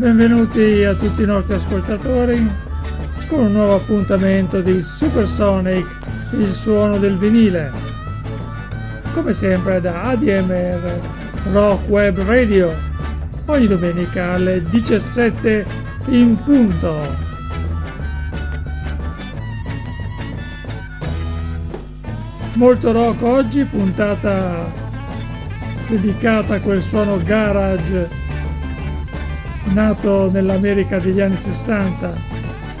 Benvenuti a tutti i nostri ascoltatori con un nuovo appuntamento di Supersonic, il suono del vinile. Come sempre da ADMR Rock Web Radio, ogni domenica alle 17 in punto. Molto rock oggi, puntata dedicata a quel suono garage nato nell'America degli anni 60,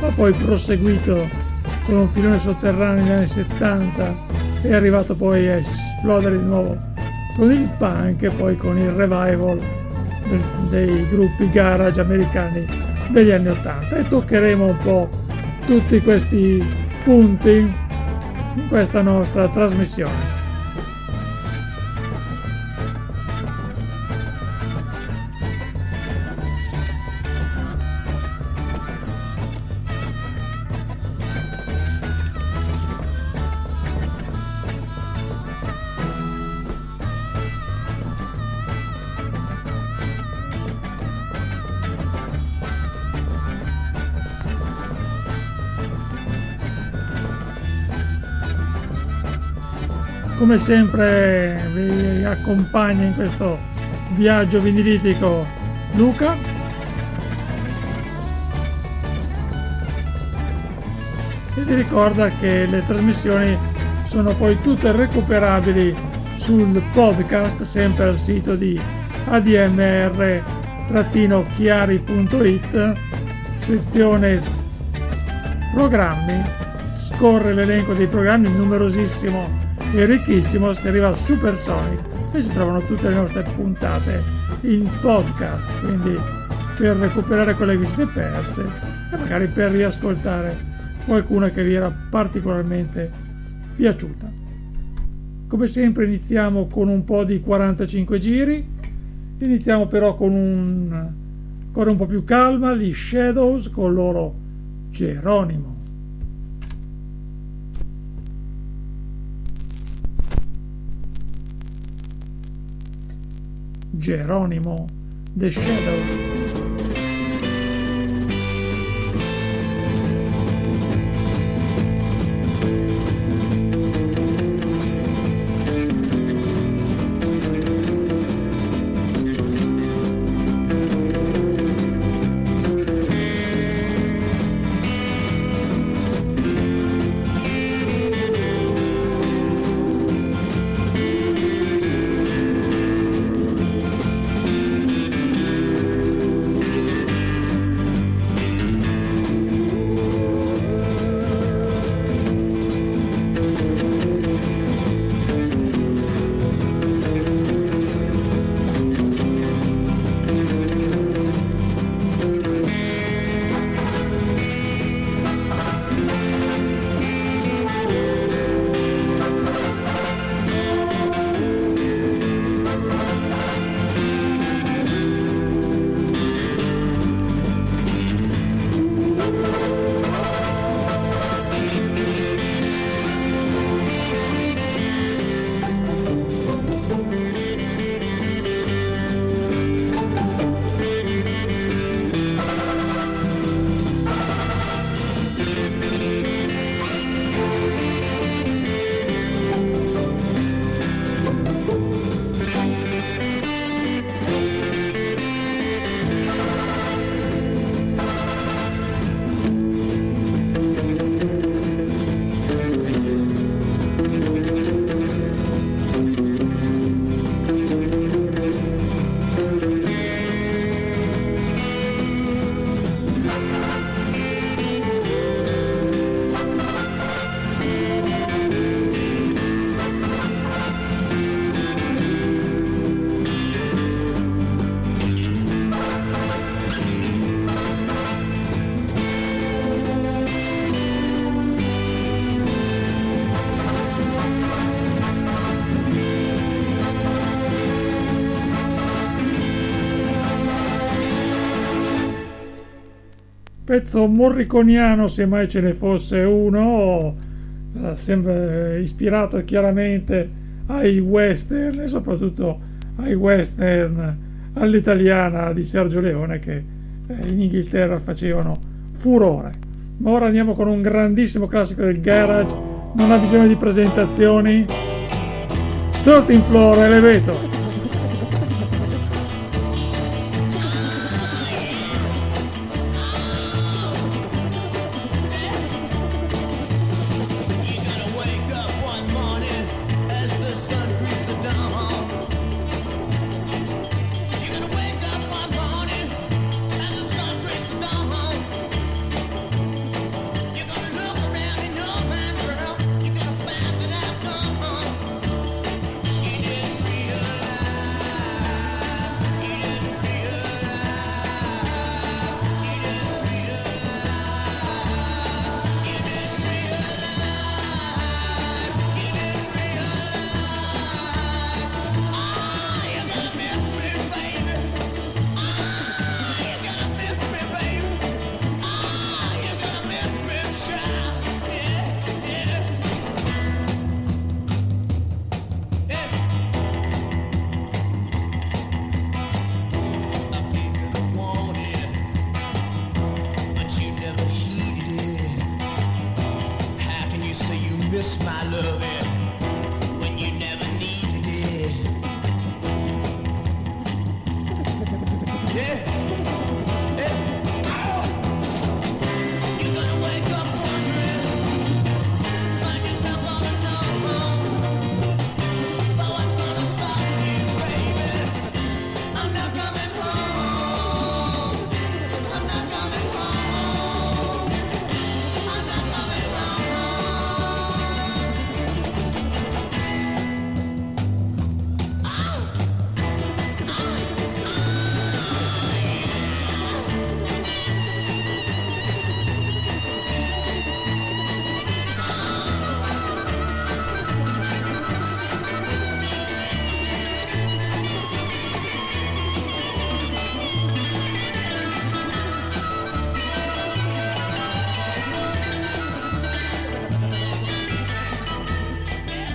ma poi proseguito con un filone sotterraneo negli anni 70 e è arrivato poi a esplodere di nuovo con il punk e poi con il revival dei gruppi garage americani degli anni 80 e toccheremo un po' tutti questi punti in questa nostra trasmissione. Come sempre vi accompagna in questo viaggio vinilitico Luca. E vi ricorda che le trasmissioni sono poi tutte recuperabili sul podcast sempre al sito di admr-chiari.it sezione programmi. Scorre l'elenco dei programmi numerosissimo e ricchissimo che arriva al Supersonic e si trovano tutte le nostre puntate in podcast, quindi per recuperare quelle che siete perse e magari per riascoltare qualcuna che vi era particolarmente piaciuta. Come sempre iniziamo con un po' di 45 giri, iniziamo però con un ancora un po' più calma, gli Shadows con loro Geronimo. Geronimo The Shadow. Pezzo morriconiano se mai ce ne fosse uno eh, sempre ispirato chiaramente ai western e soprattutto ai western all'italiana di Sergio Leone che eh, in Inghilterra facevano furore. Ma ora andiamo con un grandissimo classico del garage, non ha bisogno di presentazioni. 13 Floor Elevator.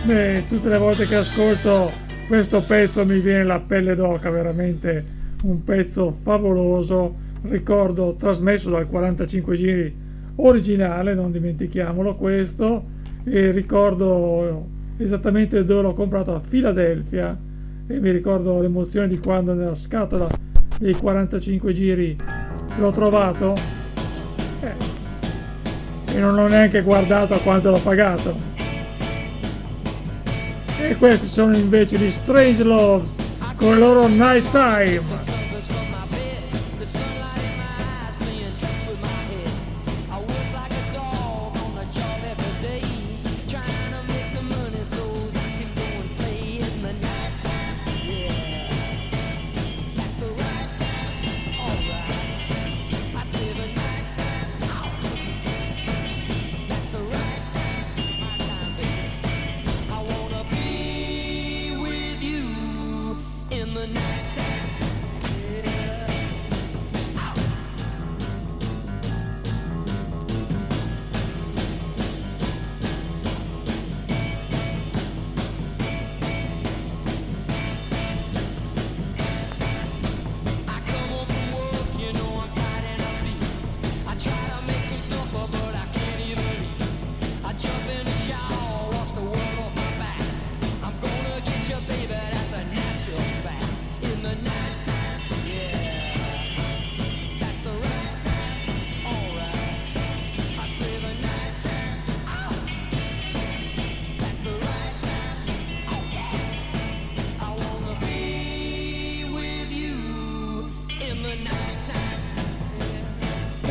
Beh, tutte le volte che ascolto questo pezzo mi viene la pelle d'oca, veramente un pezzo favoloso, ricordo trasmesso dal 45 giri originale, non dimentichiamolo questo, e ricordo esattamente dove l'ho comprato a Filadelfia e mi ricordo l'emozione di quando nella scatola dei 45 giri l'ho trovato. Eh, e non ho neanche guardato a quanto l'ho pagato e questi sono invece gli Strange Loves con il loro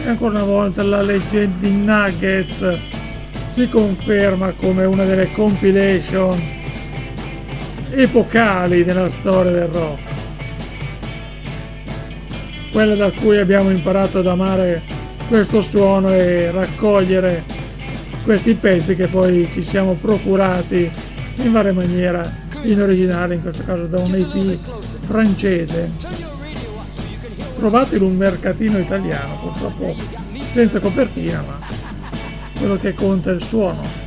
Nighttime. ancora una volta la leggenda di Nuggets si conferma come una delle compilation epocali della storia del rock. Quella da cui abbiamo imparato ad amare questo suono e raccogliere questi pezzi che poi ci siamo procurati in varia maniera in originale, in questo caso da un EP francese trovato in un mercatino italiano, purtroppo senza copertina, ma quello che conta è il suono.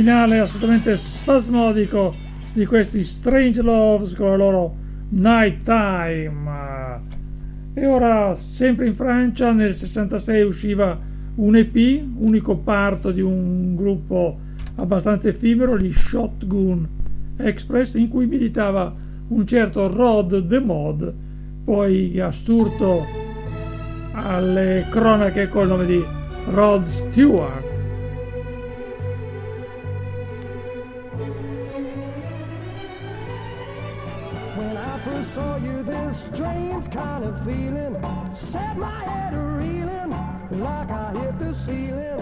Finale assolutamente spasmodico di questi Strange Loves con la loro Night Time. E ora, sempre in Francia, nel 66 usciva un EP, unico parto di un gruppo abbastanza effimero, gli Shotgun Express, in cui militava un certo Rod The Mod, poi assurdo alle cronache col nome di Rod Stewart. Saw you this strange kind of feeling. Set my head reeling like I hit the ceiling.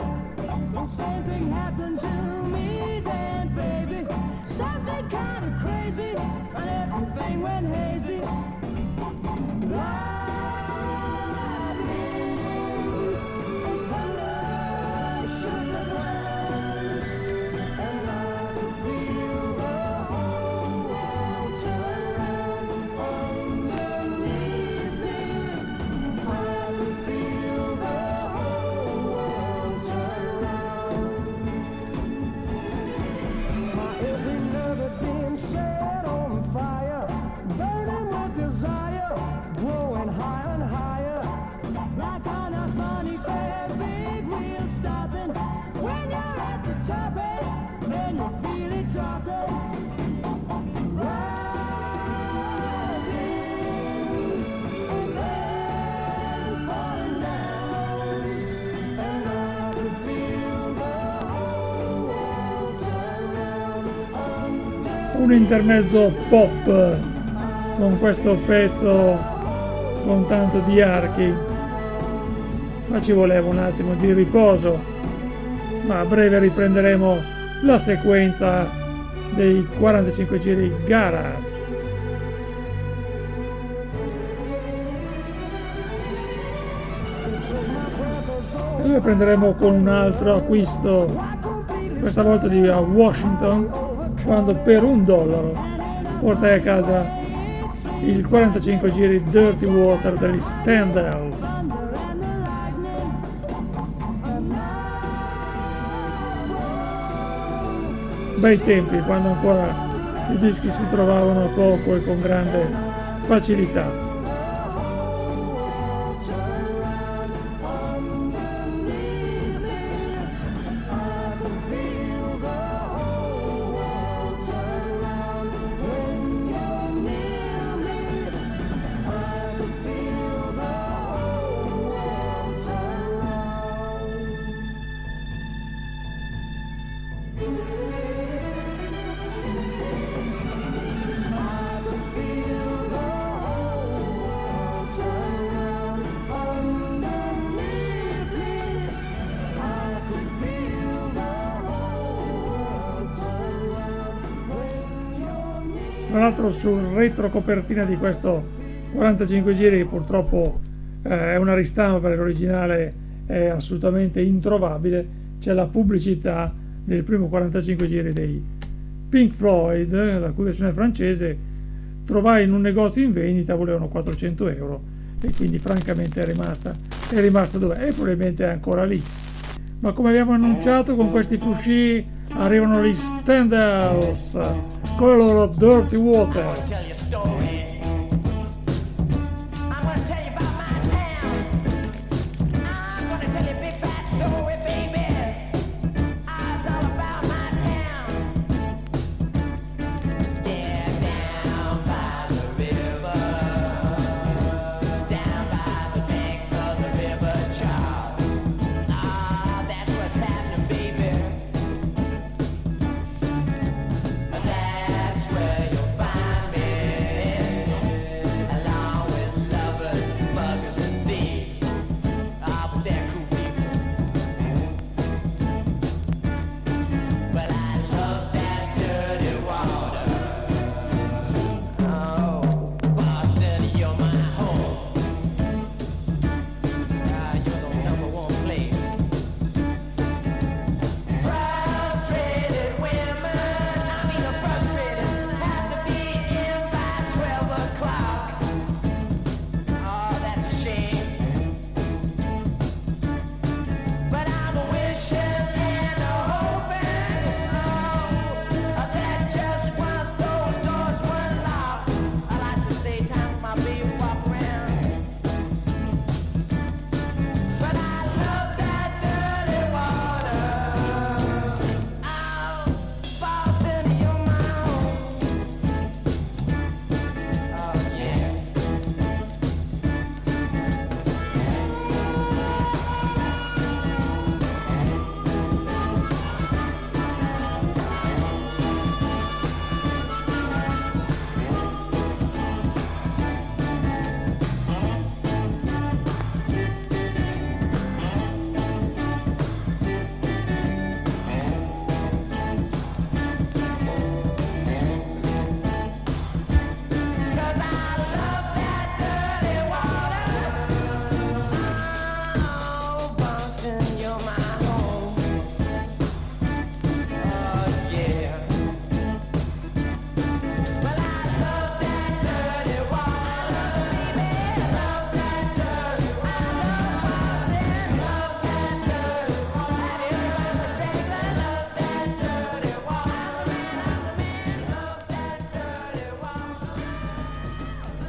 The same thing happened to me then baby. Something kind of crazy and everything went hazy un intermezzo pop con questo pezzo con tanto di archi. Ma ci voleva un attimo di riposo. Ma a breve riprenderemo la sequenza dei 45 giri garage. E noi prenderemo con un altro acquisto questa volta di Washington quando per un dollaro portai a casa il 45 giri Dirty Water degli Standells. Bei tempi quando ancora i dischi si trovavano a poco e con grande facilità. Sul retro copertina di questo 45 giri purtroppo eh, è una ristampa perché l'originale è assolutamente introvabile. C'è la pubblicità del primo 45 giri dei Pink Floyd la cui versione francese trovai in un negozio in vendita volevano 400 euro e quindi francamente è rimasta è rimasta dove è probabilmente è ancora lì. Ma come abbiamo annunciato con questi frusci arrivano gli Standells con la loro Dirty Water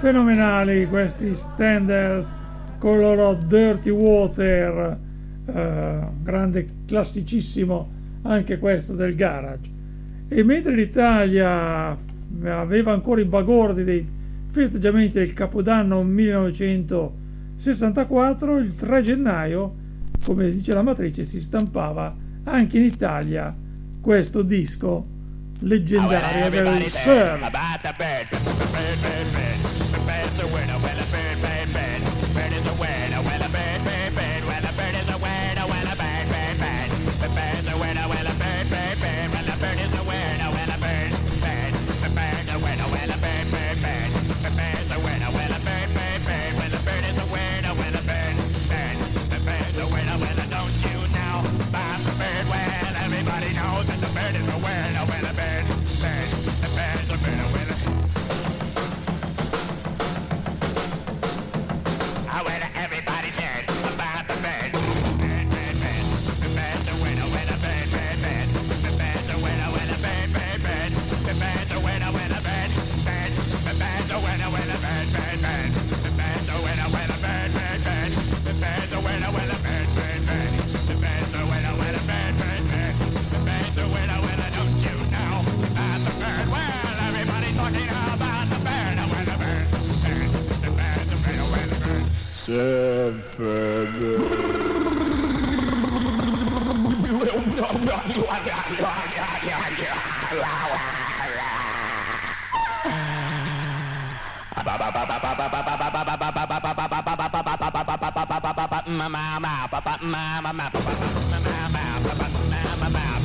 fenomenali questi Standards con il loro Dirty Water, eh, grande classicissimo anche questo del garage. E mentre l'Italia aveva ancora i bagordi dei festeggiamenti del Capodanno 1964, il 3 gennaio, come dice la matrice, si stampava anche in Italia questo disco leggendaria del surf.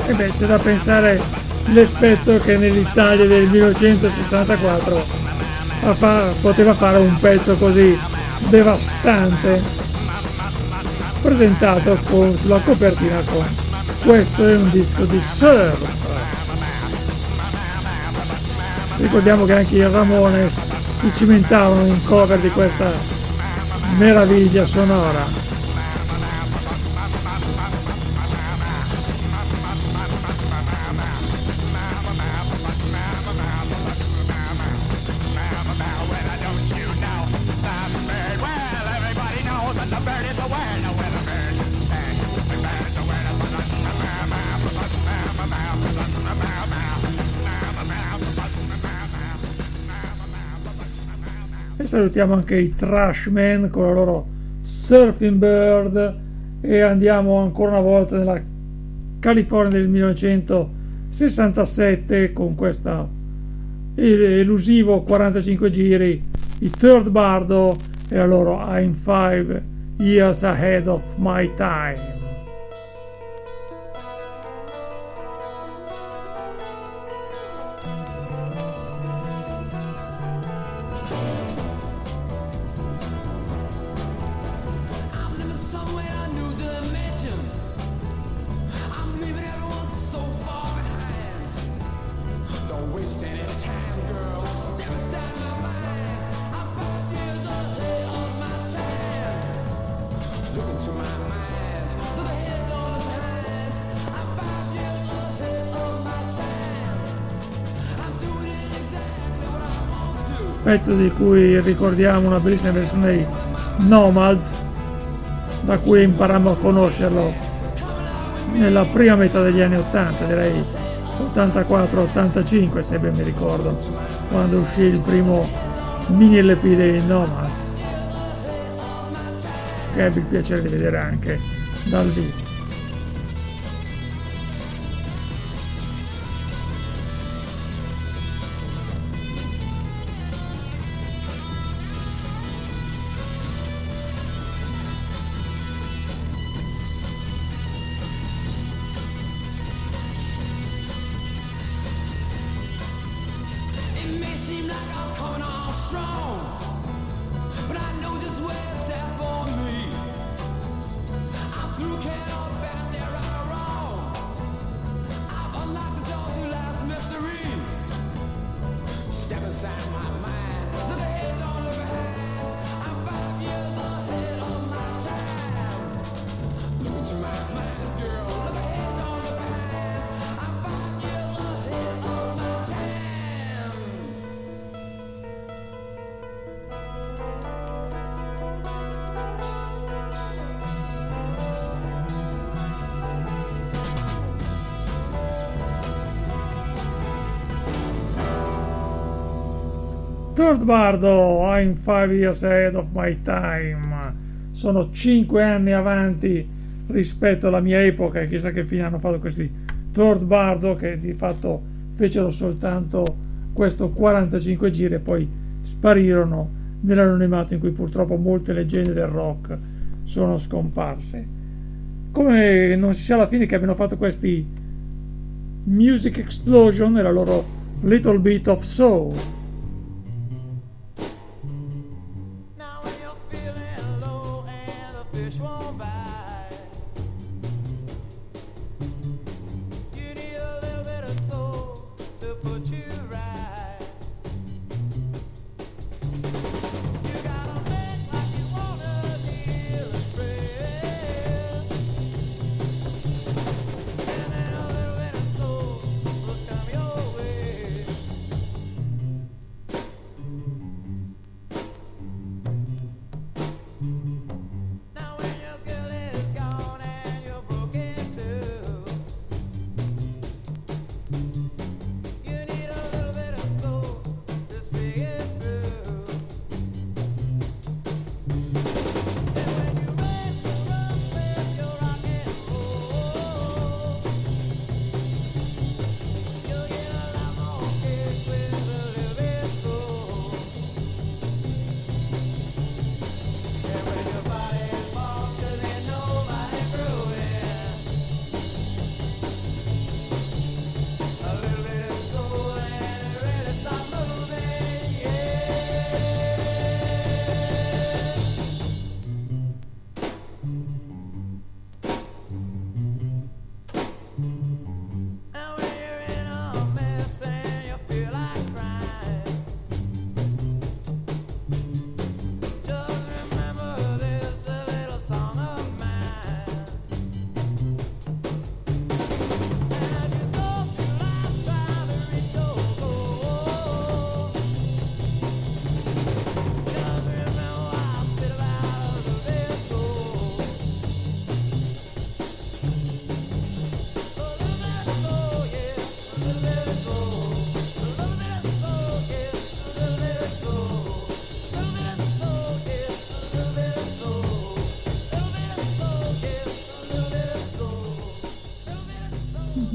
E beh, c'è da pensare l'effetto che nell'Italia del 1964 poteva fare un pezzo così devastante presentato con, sulla copertina con questo è un disco di Sir ricordiamo che anche i Ramone si cimentavano in cover di questa meraviglia sonora salutiamo anche i Trashman con la loro Surfing Bird e andiamo ancora una volta nella California del 1967 con questo elusivo 45 giri i Third Bardo e la loro I'm Five Years Ahead of My Time pezzo di cui ricordiamo una bellissima versione di Nomads, da cui imparammo a conoscerlo nella prima metà degli anni 80, direi 84-85 se ben mi ricordo, quando uscì il primo mini LP dei Nomads, che ebbi il piacere di vedere anche dal vivo. Kurt Bardo, I'm five years ahead of my time. Sono cinque anni avanti rispetto alla mia epoca chissà che fine hanno fatto questi Kurt Bardo che di fatto fecero soltanto questo 45 giri e poi sparirono nell'anonimato in cui purtroppo molte leggende del rock sono scomparse. Come non si sa alla fine che abbiano fatto questi Music Explosion e la loro Little Bit of Soul.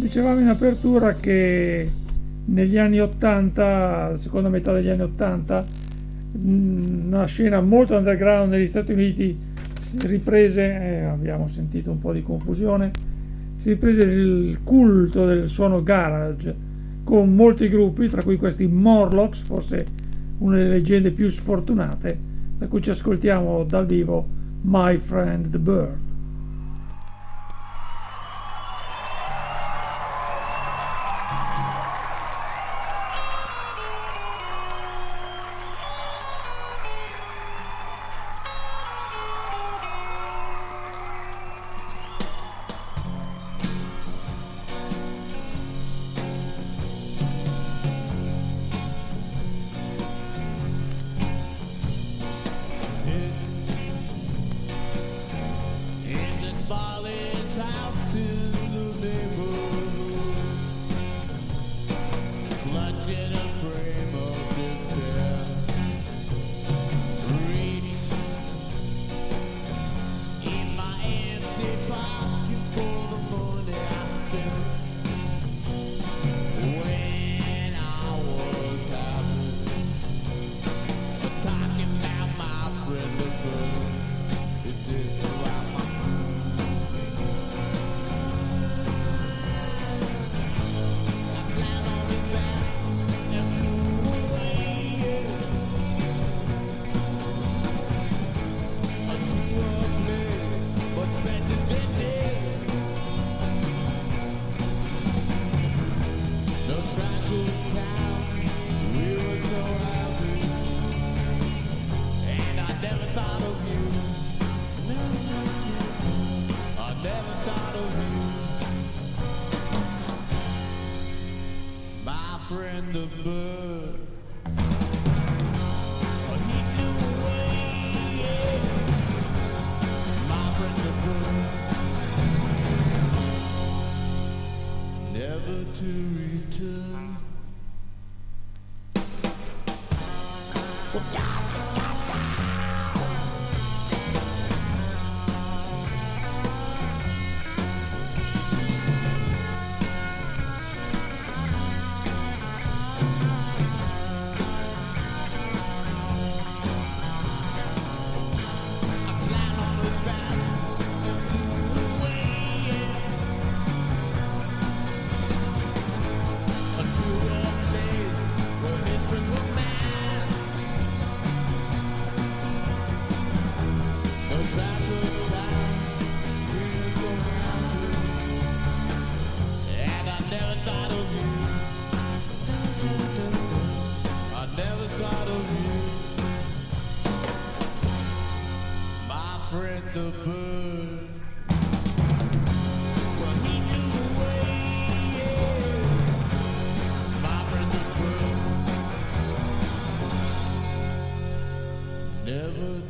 Dicevamo in apertura che negli anni 80, seconda metà degli anni 80, una scena molto underground negli Stati Uniti si riprese, eh, abbiamo sentito un po' di confusione, si riprese il culto del suono garage con molti gruppi, tra cui questi Morlocks, forse una delle leggende più sfortunate, da cui ci ascoltiamo dal vivo My Friend the Bird.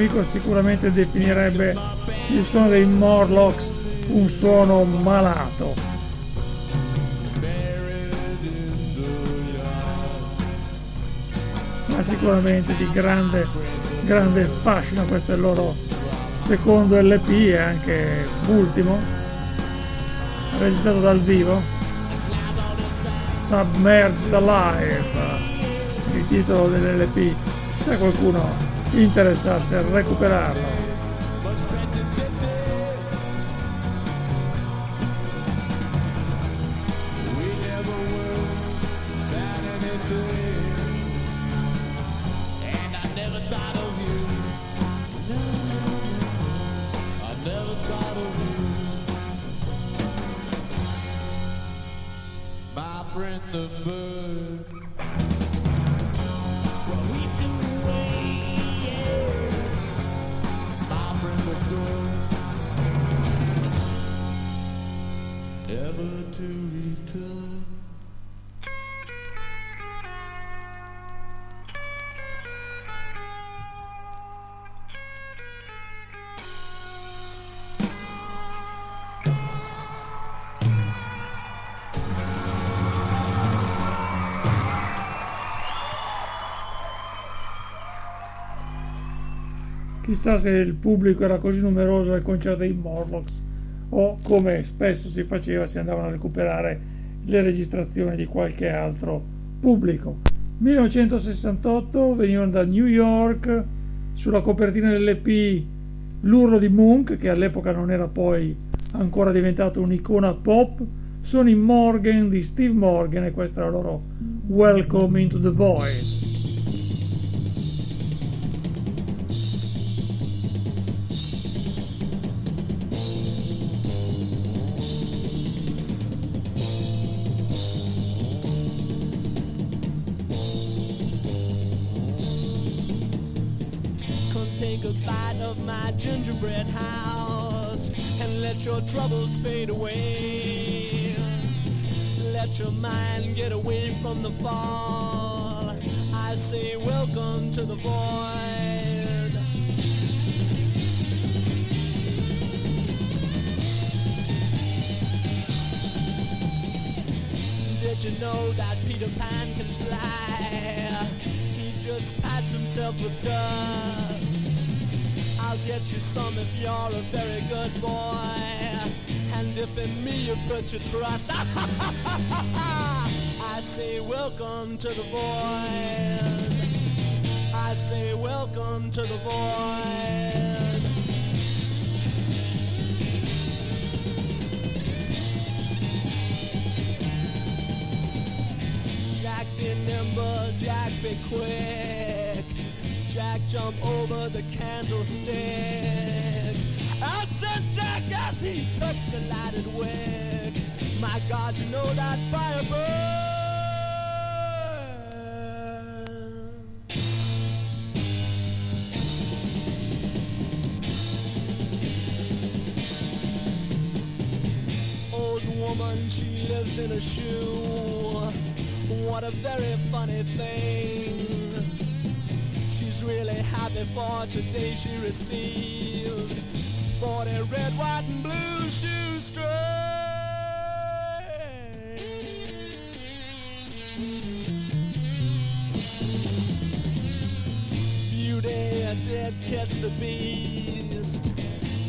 Amico sicuramente definirebbe il suono dei Morlocks un suono malato. Ma sicuramente di grande, grande fascino. Questo è il loro secondo LP e anche ultimo, registrato dal vivo. Submerged Alive, il titolo dell'LP. Se qualcuno interessasse a recuperarlo. Chissà se il pubblico era così numeroso al concerto dei Morlocks o come spesso si faceva si andavano a recuperare le registrazioni di qualche altro pubblico. 1968 venivano da New York sulla copertina dell'EP L'urlo di Munch che all'epoca non era poi ancora diventato un'icona pop sono i Morgan di Steve Morgan e questa è la loro Welcome into the Void. You some if you're a very good boy. And if in me you put your trust, I say welcome to the void. I say welcome to the void. Jack be nimble, Jack be quick. Jack jump over the candlestick. Out said Jack as he touched the lighted wick. My God, you know that fire burn. Old woman, she lives in a shoe. What a very funny thing. She's really happy for today she received 40 red, white, and blue shoestrings. Beauty did catch the beast,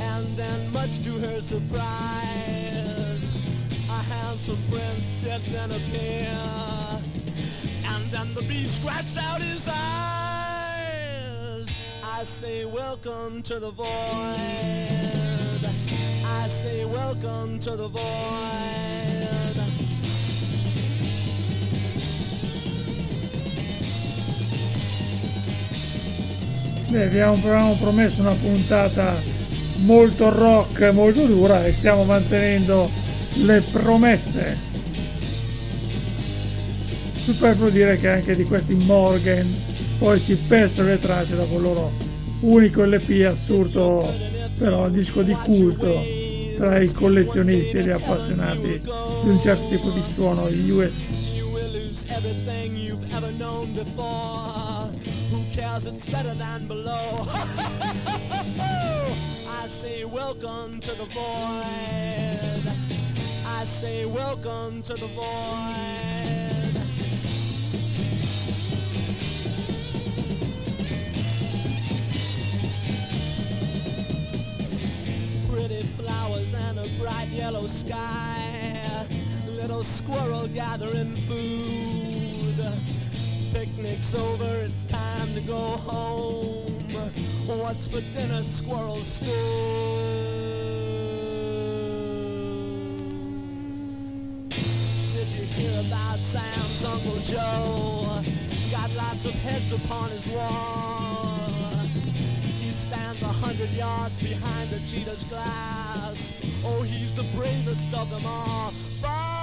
and then much to her surprise, a handsome prince did then appear. And then the beast scratched out his eyes. Say, welcome to the void. I say welcome to the void. Beh, vi avevamo promesso una puntata molto rock, molto dura e stiamo mantenendo le promesse. Superfluo dire che anche di questi Morgan poi si perse le tracce dopo loro unico LP assurdo, però disco di culto tra i collezionisti e gli appassionati di un certo tipo di suono US. I say welcome to the void. Pretty flowers and a bright yellow sky. Little squirrel gathering food. Picnic's over, it's time to go home. What's for dinner, squirrel stew? Did you hear about Sam's Uncle Joe? Got lots of heads upon his wall. Hundred yards behind the cheetah's glass. Oh, he's the bravest of them all.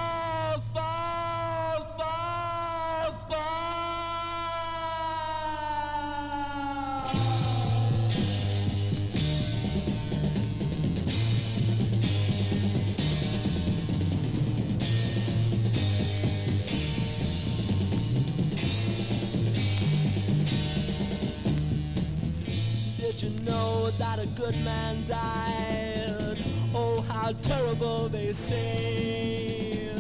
Good man died? Oh, how terrible they say.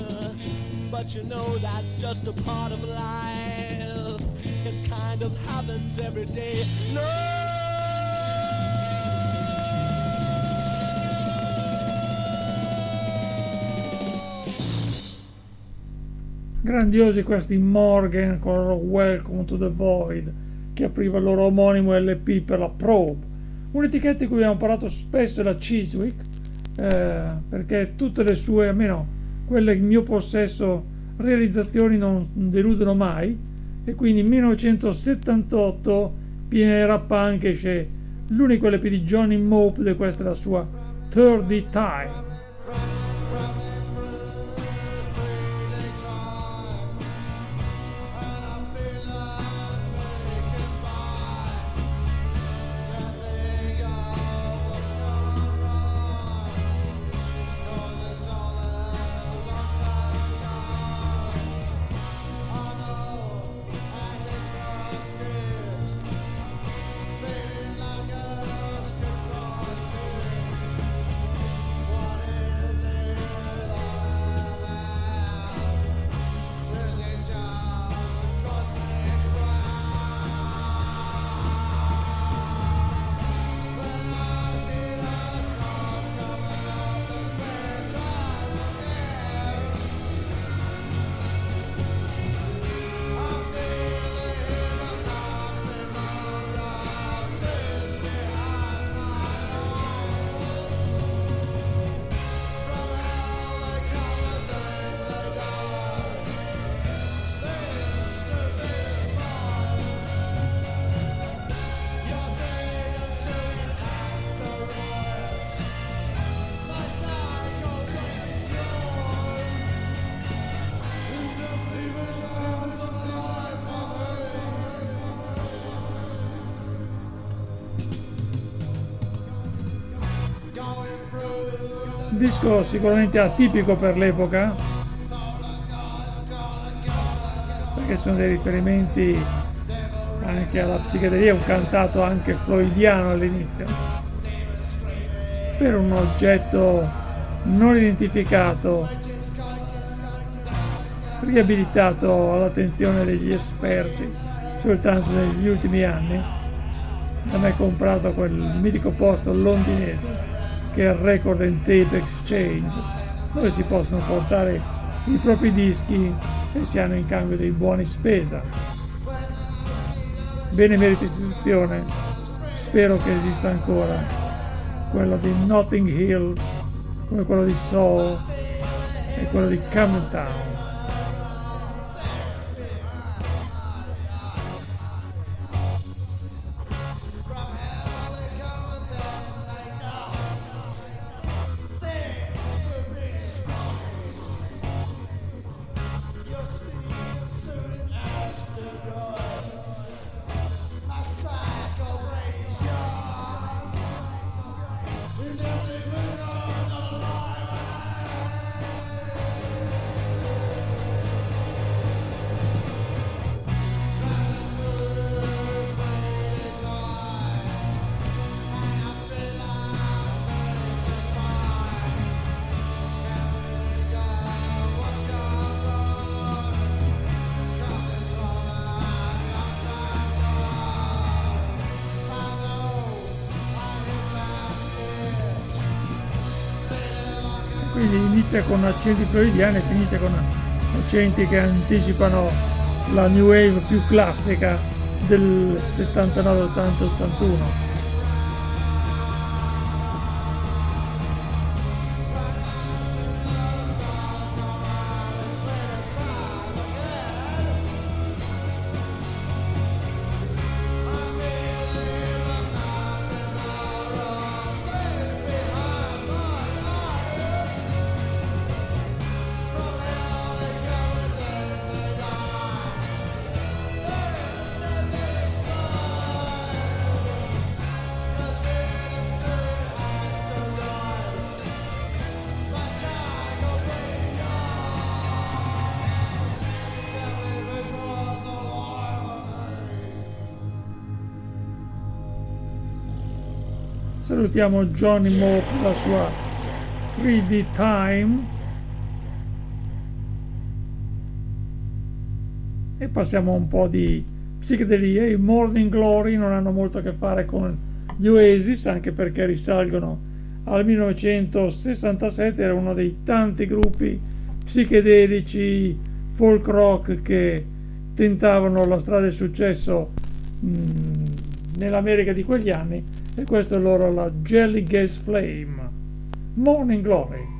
But you know that's just a part of life. It kind of happens every day. No! Grandiosi questi Morgan con Welcome to the Void che apriva il loro omonimo LP per la Probe. Un'etichetta di cui abbiamo parlato spesso è la Chiswick eh, perché tutte le sue, almeno quelle in mio possesso, realizzazioni non deludono mai e quindi 1978 piena punk esce l'unico LP di Johnny Mope e questa è la sua 30 Time. Disco sicuramente atipico per l'epoca perché sono dei riferimenti anche alla psichedelia un cantato anche floydiano all'inizio per un oggetto non identificato riabilitato all'attenzione degli esperti soltanto negli ultimi anni. Da me comprato quel mitico posto londinese che è il Record and Tape Exchange, dove si possono portare i propri dischi e si hanno in cambio dei buoni spesa. Bene merita istituzione, spero che esista ancora, quella di Notting Hill come quello di Soul e quello di Camden Town. Con accenti freudiani e finisce con accenti che anticipano la new wave più classica del 79, 80, 81. Salutiamo Johnny Moore per la sua 3D Time. E passiamo a un po' di psichedelia. I Morning Glory non hanno molto a che fare con gli Oasis, anche perché risalgono al 1967, era uno dei tanti gruppi psichedelici folk rock che tentavano la strada del successo mh, nell'America di quegli anni e questo è loro la Jelly Gas Flame. Morning Glory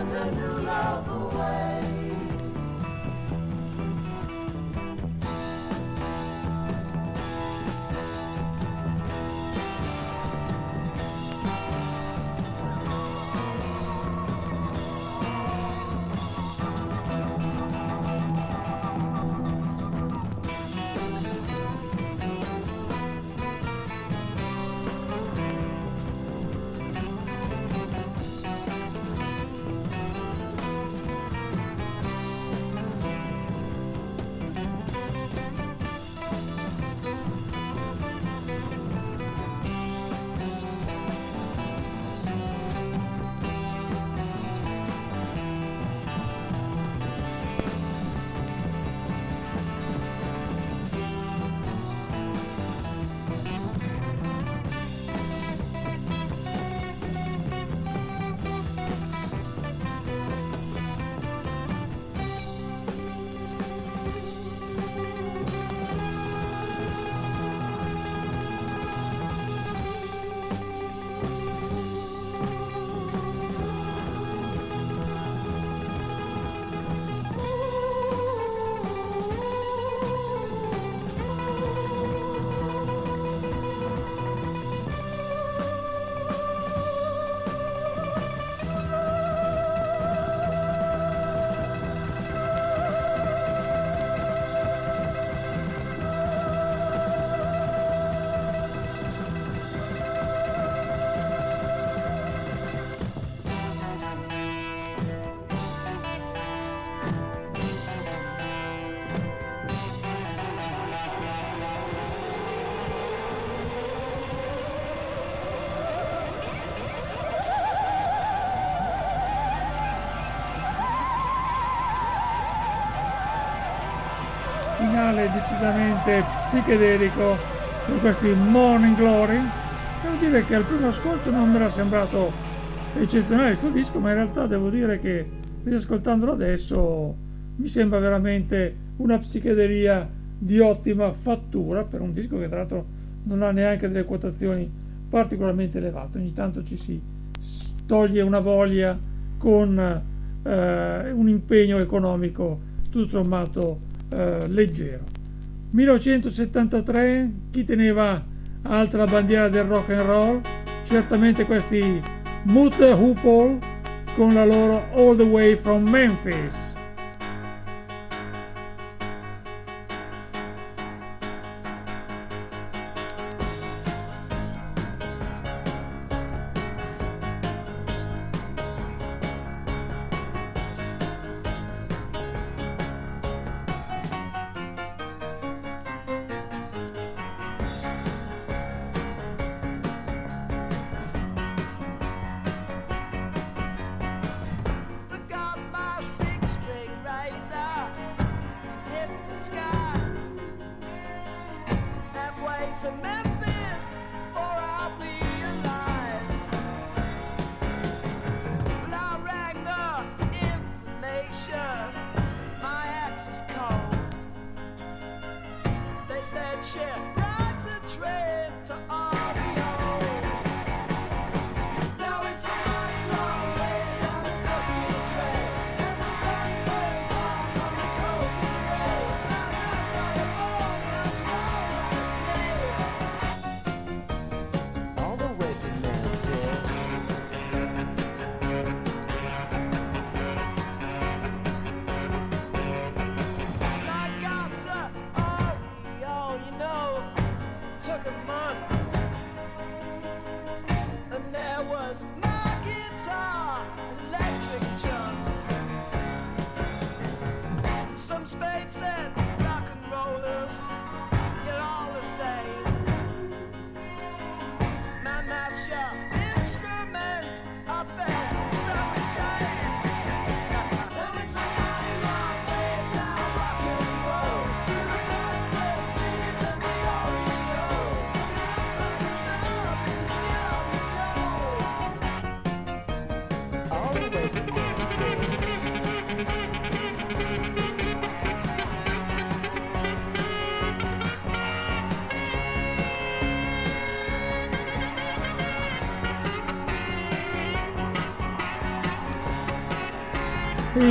Hallelujah. Finale decisamente psichedelico con questi Morning Glory. Devo dire che al primo ascolto non mi era sembrato eccezionale questo disco, ma in realtà devo dire che riascoltandolo adesso mi sembra veramente una psichedelia di ottima fattura per un disco che tra l'altro non ha neanche delle quotazioni particolarmente elevate. Ogni tanto ci si toglie una voglia con eh, un impegno economico tutto sommato eh, leggero. 1973, chi teneva alta la bandiera del rock and roll? Certamente questi Mute Hoople con la loro All the Way from Memphis.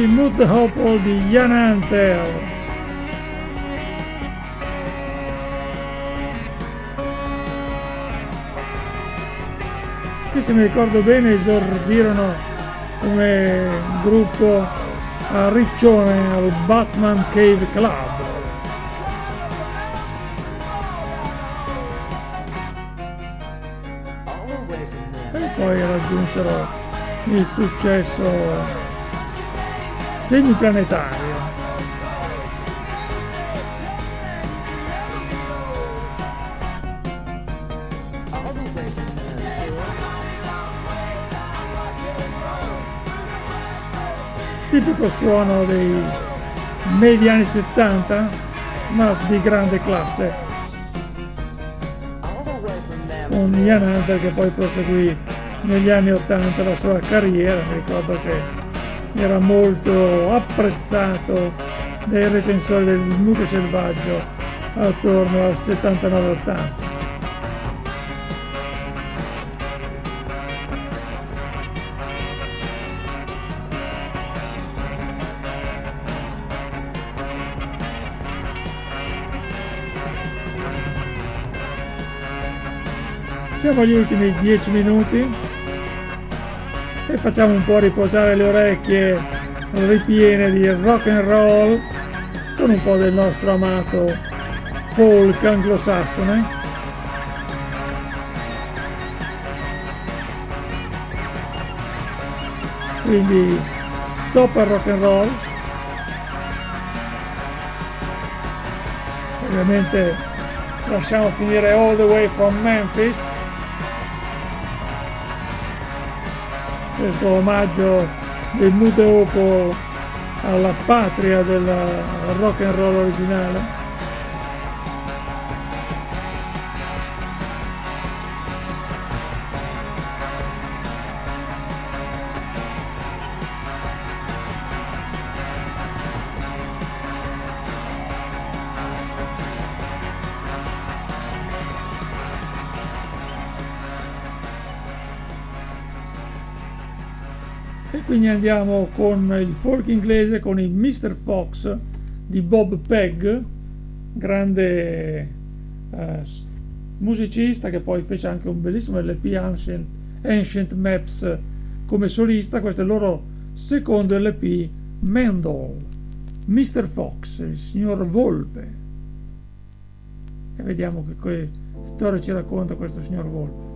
Mood Hopple di Jan Antel. Che se mi ricordo bene esordirono come gruppo a Riccione al Batman Cave Club. E poi raggiunsero il successo semiplanetario. Tipico suono dei medi anni 70, ma di grande classe. Un Ian Hunter che poi proseguì negli anni 80 la sua carriera, mi ricordo che era molto apprezzato dai recensori del nucleo selvaggio attorno al 79-80. Siamo agli ultimi 10 minuti e facciamo un po' riposare le orecchie ripiene di rock and roll con un po' del nostro amato folk anglosassone. Quindi stop al rock and roll. Ovviamente lasciamo finire All the Way from Memphis. Questo omaggio del Muteopo alla patria del rock and roll originale andiamo con il folk inglese con il Mr. Fox di Bob Pegg, grande eh, musicista che poi fece anche un bellissimo LP Ancient, Ancient Maps come solista. Questo è il loro secondo LP Mendel, Mr. Fox, il signor Volpe. E vediamo che storia ci racconta questo signor Volpe.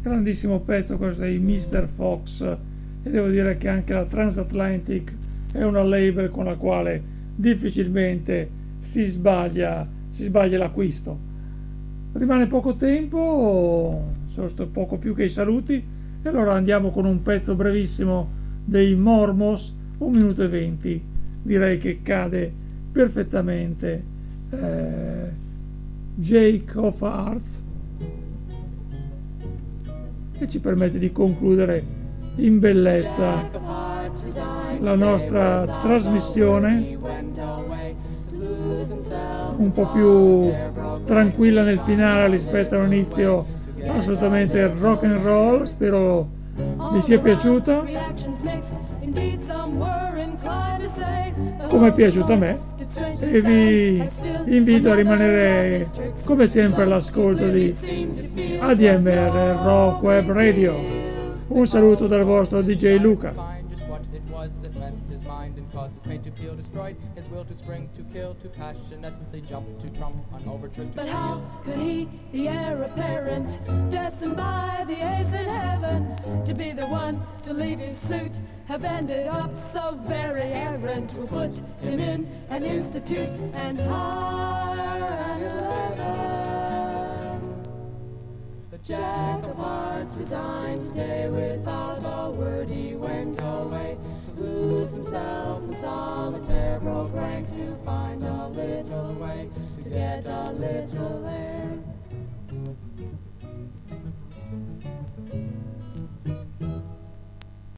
Grandissimo pezzo questo dei Mr. Fox e devo dire che anche la Transatlantic è una label con la quale difficilmente si sbaglia, si sbaglia l'acquisto. Rimane poco tempo, poco più che i saluti, e allora andiamo con un pezzo brevissimo dei Mormos, un minuto e venti. Direi che cade perfettamente eh, Jake of Hearts e ci permette di concludere in bellezza la nostra trasmissione un po' più tranquilla nel finale rispetto all'inizio assolutamente rock and roll spero vi sia piaciuta. Come è piaciuta a me e vi invito a rimanere come sempre all'ascolto di ADMR Rock Web Radio un saluto dal vostro DJ Luca will to spring, to kill, to passionately jump, to trump on overture to But steal. how could he, the heir apparent, destined by the ace in heaven, to be the one to lead his suit, have ended up so very errant? We'll put him in an institute and hire an eleven. The jack of hearts resigned today without a word he went away to lose himself in solitaire, broke rank to find a little way to get a little air.